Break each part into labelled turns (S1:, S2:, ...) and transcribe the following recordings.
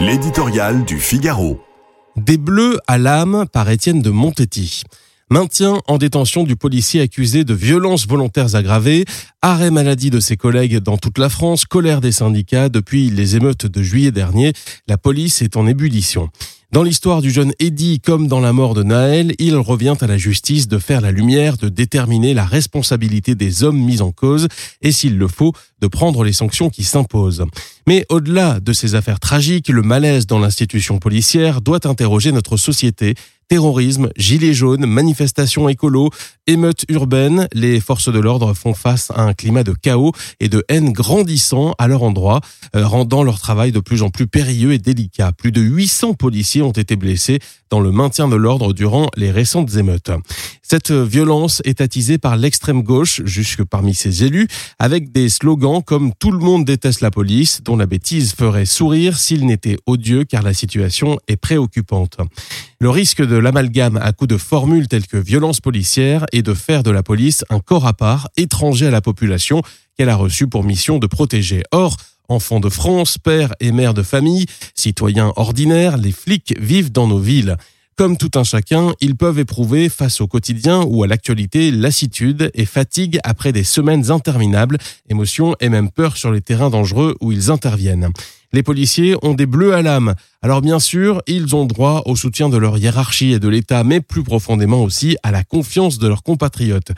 S1: L'éditorial du Figaro.
S2: Des bleus à l'âme par Étienne de Montetti. Maintien en détention du policier accusé de violences volontaires aggravées, arrêt maladie de ses collègues dans toute la France, colère des syndicats depuis les émeutes de juillet dernier, la police est en ébullition. Dans l'histoire du jeune Eddie comme dans la mort de Naël, il revient à la justice de faire la lumière, de déterminer la responsabilité des hommes mis en cause et s'il le faut, de prendre les sanctions qui s'imposent. Mais au-delà de ces affaires tragiques, le malaise dans l'institution policière doit interroger notre société terrorisme, gilets jaunes, manifestations écolo, émeutes urbaines, les forces de l'ordre font face à un climat de chaos et de haine grandissant à leur endroit, euh, rendant leur travail de plus en plus périlleux et délicat. Plus de 800 policiers ont été blessés dans le maintien de l'ordre durant les récentes émeutes. Cette violence est attisée par l'extrême gauche, jusque parmi ses élus, avec des slogans comme Tout le monde déteste la police, dont la bêtise ferait sourire s'il n'était odieux car la situation est préoccupante. Le risque de l'amalgame à coup de formules telles que violence policière est de faire de la police un corps à part, étranger à la population, qu'elle a reçu pour mission de protéger. Or, enfants de France, pères et mères de famille, citoyens ordinaires, les flics vivent dans nos villes. Comme tout un chacun, ils peuvent éprouver face au quotidien ou à l'actualité lassitude et fatigue après des semaines interminables, émotions et même peur sur les terrains dangereux où ils interviennent. Les policiers ont des bleus à l'âme. Alors bien sûr, ils ont droit au soutien de leur hiérarchie et de l'État, mais plus profondément aussi à la confiance de leurs compatriotes.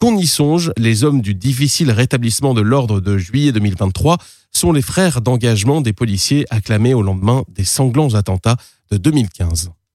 S2: Qu'on y songe, les hommes du difficile rétablissement de l'ordre de juillet 2023 sont les frères d'engagement des policiers acclamés au lendemain des sanglants attentats de 2015.